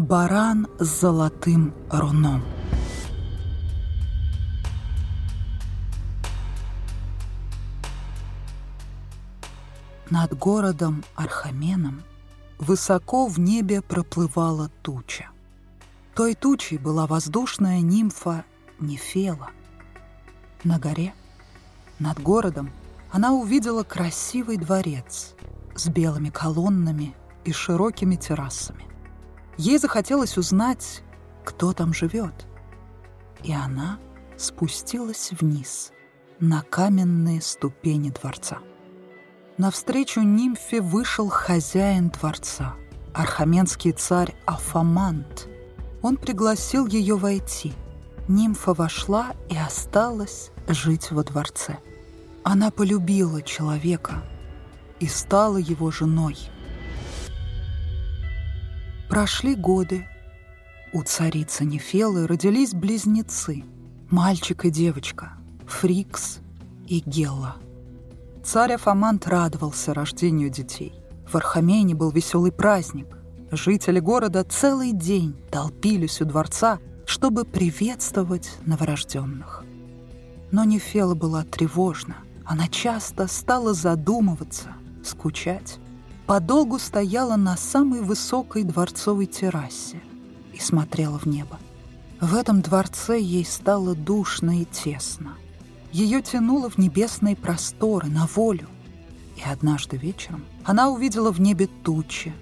Баран с золотым руном. Над городом Архаменом высоко в небе проплывала туча. Той тучей была воздушная нимфа Нефела. На горе, над городом, она увидела красивый дворец с белыми колоннами и широкими террасами. Ей захотелось узнать, кто там живет. И она спустилась вниз, на каменные ступени дворца. Навстречу нимфе вышел хозяин дворца, архаменский царь Афамант. Он пригласил ее войти. Нимфа вошла и осталась жить во дворце. Она полюбила человека и стала его женой – Прошли годы. У царицы Нефелы родились близнецы, мальчик и девочка, Фрикс и Гелла. Царь Афамант радовался рождению детей. В Архамене был веселый праздник. Жители города целый день толпились у дворца, чтобы приветствовать новорожденных. Но Нефела была тревожна. Она часто стала задумываться, скучать подолгу стояла на самой высокой дворцовой террасе и смотрела в небо. В этом дворце ей стало душно и тесно. Ее тянуло в небесные просторы, на волю. И однажды вечером она увидела в небе тучи,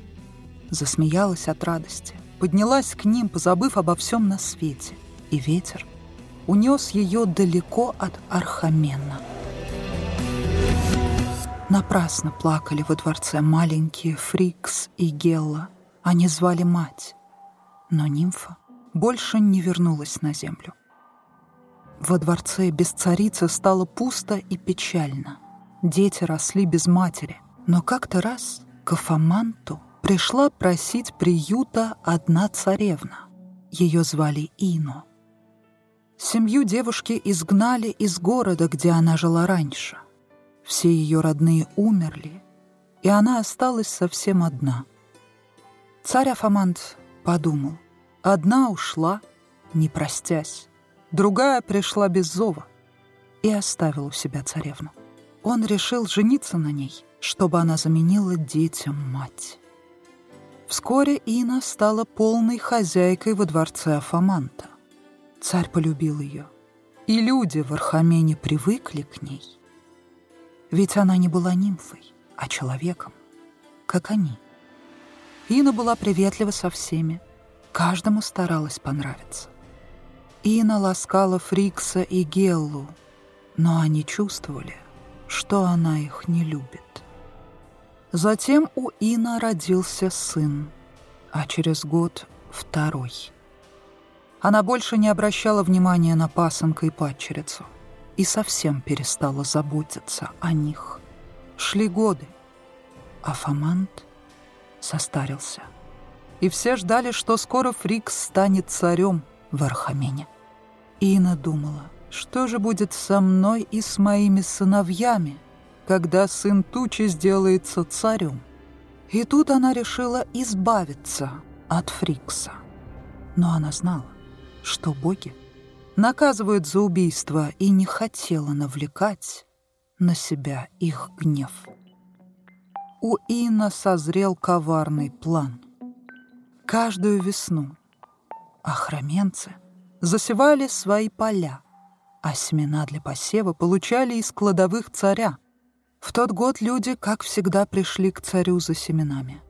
засмеялась от радости, поднялась к ним, позабыв обо всем на свете. И ветер унес ее далеко от Орхомена. Напрасно плакали во дворце маленькие Фрикс и Гелла. Они звали мать. Но нимфа больше не вернулась на землю. Во дворце без царицы стало пусто и печально. Дети росли без матери. Но как-то раз к Афаманту пришла просить приюта одна царевна. Ее звали Ино. Семью девушки изгнали из города, где она жила раньше. Все ее родные умерли, и она осталась совсем одна. Царь Афамант подумал. Одна ушла, не простясь. Другая пришла без зова и оставил у себя царевну. Он решил жениться на ней, чтобы она заменила детям мать. Вскоре Ина стала полной хозяйкой во дворце Афаманта. Царь полюбил ее, и люди в Архамене привыкли к ней. Ведь она не была нимфой, а человеком, как они. Ина была приветлива со всеми, каждому старалась понравиться. Ина ласкала Фрикса и Геллу, но они чувствовали, что она их не любит. Затем у Ина родился сын, а через год — второй. Она больше не обращала внимания на пасынка и падчерицу — и совсем перестала заботиться о них. Шли годы, Афамант состарился. И все ждали, что скоро Фрикс станет царем в Орхомене. Ина думала, что же будет со мной и с моими сыновьями, когда сын Тучи сделается царем. И тут она решила избавиться от Фрикса. Но она знала, что боги наказывают за убийство и не хотела навлекать на себя их гнев. У Ина созрел коварный план. Каждую весну охраменцы засевали свои поля, а семена для посева получали из кладовых царя. В тот год люди, как всегда, пришли к царю за семенами.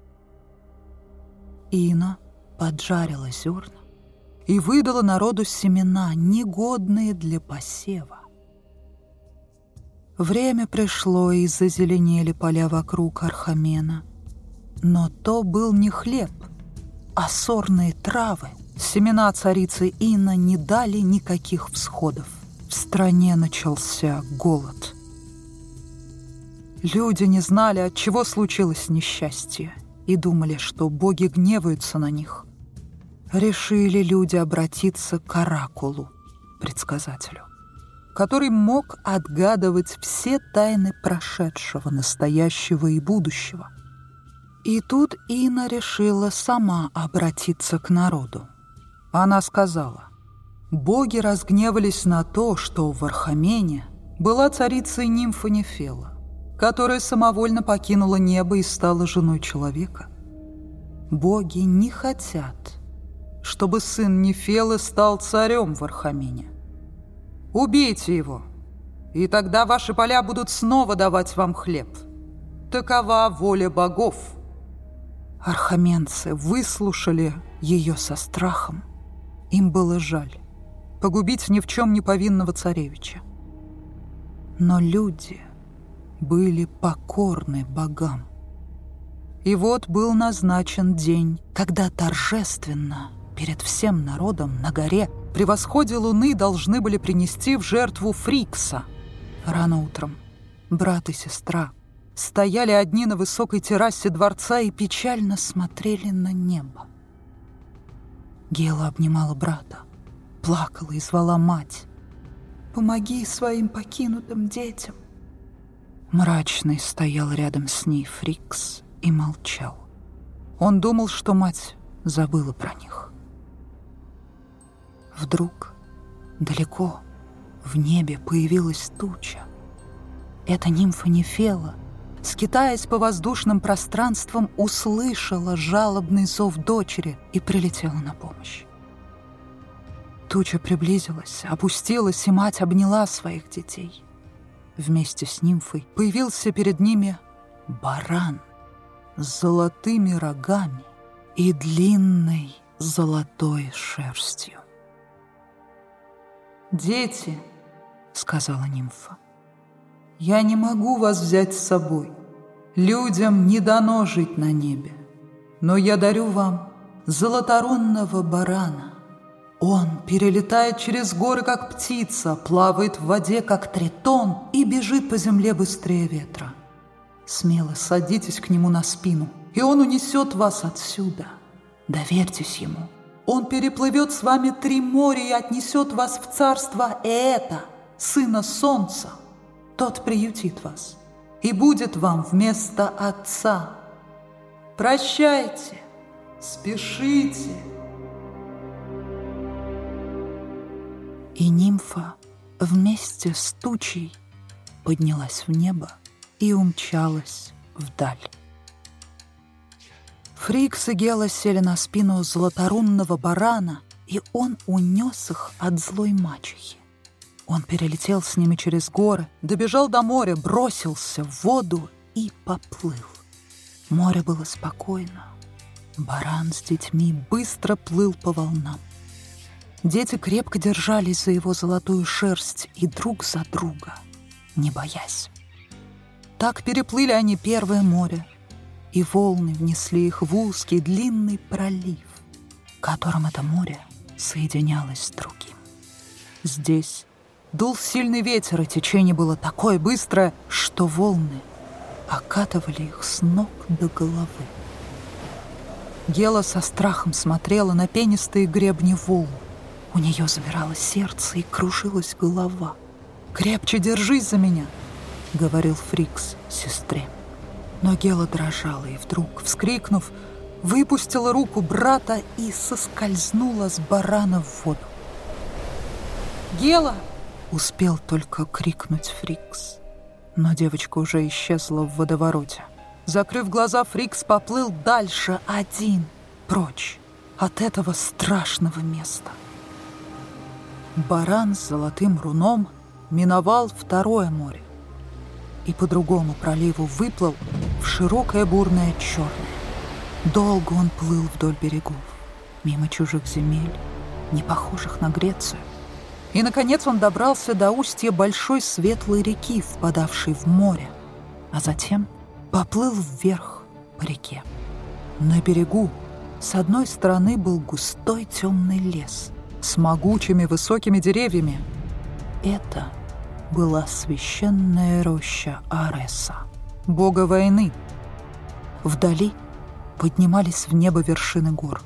Ина поджарила зерна, и выдала народу семена, негодные для посева. Время пришло, и зазеленели поля вокруг Архамена. Но то был не хлеб, а сорные травы. Семена царицы Инна не дали никаких всходов. В стране начался голод. Люди не знали, от чего случилось несчастье, и думали, что боги гневаются на них решили люди обратиться к оракулу, предсказателю, который мог отгадывать все тайны прошедшего, настоящего и будущего. И тут Ина решила сама обратиться к народу. Она сказала, «Боги разгневались на то, что в Архамене была царицей нимфа Нефела, которая самовольно покинула небо и стала женой человека. Боги не хотят, чтобы сын Нефелы стал царем в Архамене. Убейте его, и тогда ваши поля будут снова давать вам хлеб. Такова воля богов». Архаменцы выслушали ее со страхом. Им было жаль погубить ни в чем не повинного царевича. Но люди были покорны богам. И вот был назначен день, когда торжественно перед всем народом на горе при восходе луны должны были принести в жертву Фрикса. Рано утром брат и сестра стояли одни на высокой террасе дворца и печально смотрели на небо. Гела обнимала брата, плакала и звала мать. «Помоги своим покинутым детям!» Мрачный стоял рядом с ней Фрикс и молчал. Он думал, что мать забыла про них. Вдруг далеко в небе появилась туча. Эта нимфа Нефела, скитаясь по воздушным пространствам, услышала жалобный зов дочери и прилетела на помощь. Туча приблизилась, опустилась, и мать обняла своих детей. Вместе с нимфой появился перед ними баран с золотыми рогами и длинной золотой шерстью. «Дети», — сказала нимфа, — «я не могу вас взять с собой. Людям не дано жить на небе. Но я дарю вам золоторунного барана. Он перелетает через горы, как птица, плавает в воде, как тритон, и бежит по земле быстрее ветра. Смело садитесь к нему на спину, и он унесет вас отсюда. Доверьтесь ему». Он переплывет с вами три моря и отнесет вас в царство Эта, сына солнца. Тот приютит вас и будет вам вместо отца. Прощайте, спешите. И нимфа вместе с тучей поднялась в небо и умчалась вдаль. Фрикс и Гела сели на спину золоторунного барана, и он унес их от злой мачехи. Он перелетел с ними через горы, добежал до моря, бросился в воду и поплыл. Море было спокойно. Баран с детьми быстро плыл по волнам. Дети крепко держались за его золотую шерсть и друг за друга, не боясь. Так переплыли они первое море, и волны внесли их в узкий длинный пролив, которым это море соединялось с другим. Здесь дул сильный ветер, и течение было такое быстрое, что волны окатывали их с ног до головы. Гелла со страхом смотрела на пенистые гребни волн. У нее замирало сердце и кружилась голова. «Крепче держись за меня!» — говорил Фрикс сестре. Но Гелла дрожала и вдруг, вскрикнув, выпустила руку брата и соскользнула с барана в воду. «Гелла!» — успел только крикнуть Фрикс. Но девочка уже исчезла в водовороте. Закрыв глаза, Фрикс поплыл дальше один, прочь от этого страшного места. Баран с золотым руном миновал второе море и по другому проливу выплыл в широкое бурное черное. Долго он плыл вдоль берегов, мимо чужих земель, не похожих на Грецию. И, наконец, он добрался до устья большой светлой реки, впадавшей в море, а затем поплыл вверх по реке. На берегу с одной стороны был густой темный лес с могучими высокими деревьями. Это была священная роща Ареса, бога войны. Вдали поднимались в небо вершины гор,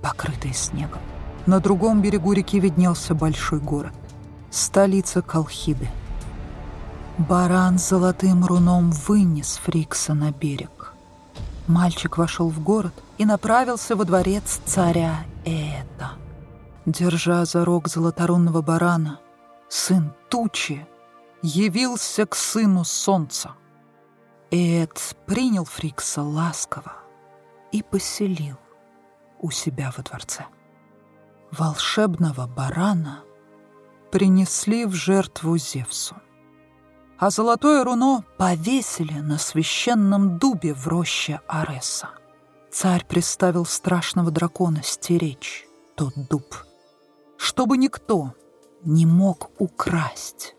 покрытые снегом. На другом берегу реки виднелся большой город, столица Колхиды. Баран золотым руном вынес Фрикса на берег. Мальчик вошел в город и направился во дворец царя Эта. Держа за рог золоторунного барана, сын Тучи явился к сыну солнца. Эд принял Фрикса ласково и поселил у себя во дворце. Волшебного барана принесли в жертву Зевсу а золотое руно повесили на священном дубе в роще Ареса. Царь приставил страшного дракона стеречь тот дуб, чтобы никто не мог украсть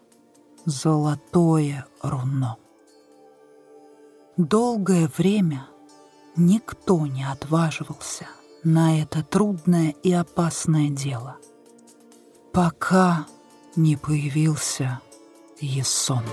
золотое руно. Долгое время никто не отваживался на это трудное и опасное дело, пока не появился Есон.